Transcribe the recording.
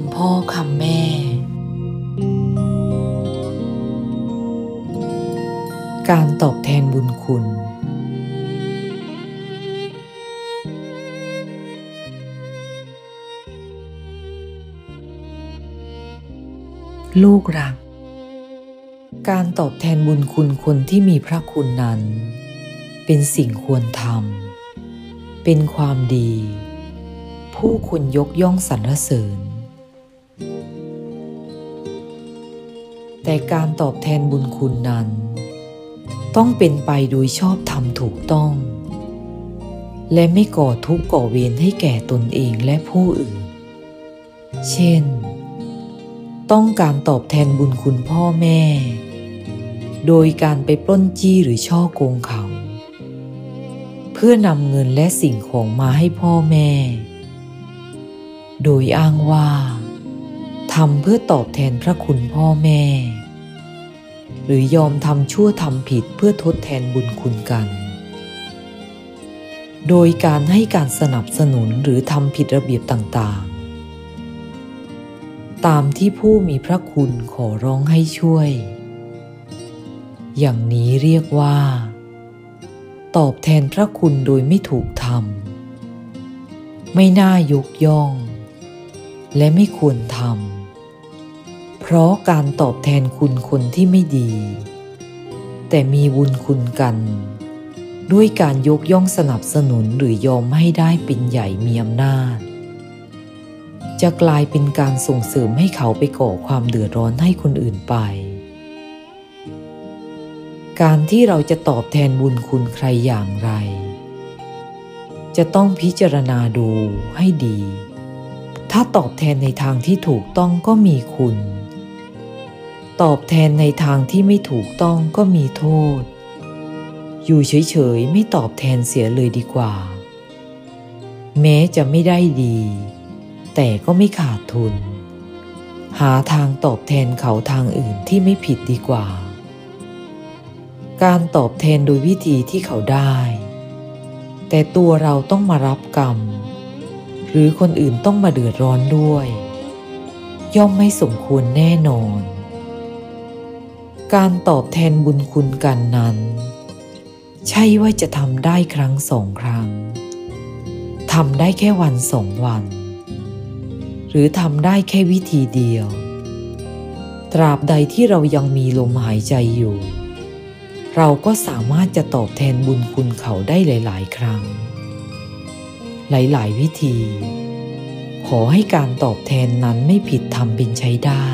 ำพ่อคำแม่ การตอบแทนบุญคุณ ลูกรัก การตอบแทนบุญคุณคนที่มีพระคุณนั้น เป็นสิ่งควรทำ เป็นความดีผู้ควรยกย่องสรรเสริญ แต่การตอบแทนบุญคุณนั้น ต้องเป็นไปโดยชอบธรรมถูกต้อง และไม่ก่อทุกข์ก่อเวรให้แก่ตนเองและผู้อื่น เช่น ต้องการตอบแทนบุญคุณพ่อแม่ โดยการไปปล้นจี้หรือช่อโกงเขา เพื่อนำเงินและสิ่งของมาให้พ่อแม่ โดยอ้างว่า ทำเพื่อตอบแทนพระคุณพ่อแม่ หรือยอมทำชั่วทำผิดเพื่อทดแทนบุญคุณกัน โดยการให้การสนับสนุนหรือทำผิดระเบียบต่างๆ ตามที่ผู้มีพระคุณขอร้องให้ช่วย อย่างนี้เรียกว่า ตอบแทนพระคุณโดยไม่ถูกทำไม่น่ายกย่อง และไม่ควรทำ เพราะการตอบแทนคุณคนที่ไม่ดี แต่มีบุญคุณกัน ด้วยการยกย่องสนับสนุนหรือยอมให้ได้เป็นใหญ่มีอำนาจ จะกลายเป็นการส่งเสริมให้เขาไปก่อความเดือดร้อนให้คนอื่นไป การที่เราจะตอบแทนบุญคุณใครอย่างไร จะต้องพิจารณาดูให้ดีถ้าตอบแทนในทางที่ถูกต้องก็มีคุณ ตอบแทนในทางที่ไม่ถูกต้องก็มีโทษ อยู่เฉยๆไม่ตอบแทนเสียเลยดีกว่า แม้จะไม่ได้ดี แต่ก็ไม่ขาดทุน หาทางตอบแทนเขาทางอื่นที่ไม่ผิดดีกว่า การตอบแทนโดยวิธีที่เขาได้ แต่ตัวเราต้องมารับกรรม หรือคนอื่นต้องมาเดือดร้อนด้วย ย่อมไม่สมควรแน่นอน การตอบแทนบุญคุณกันนั้น ใช่ว่าจะทำได้ครั้งสองครั้งทำได้แค่วันสองวัน หรือทำได้แค่วิธีเดียว ตราบใดที่เรายังมีลมหายใจอยู่ เราก็สามารถจะตอบแทนบุญคุณเขาได้หลาย ๆ ครั้ง หลาย ๆ วิธี ขอให้การตอบแทนนั้นไม่ผิดทำเป็นใช้ได้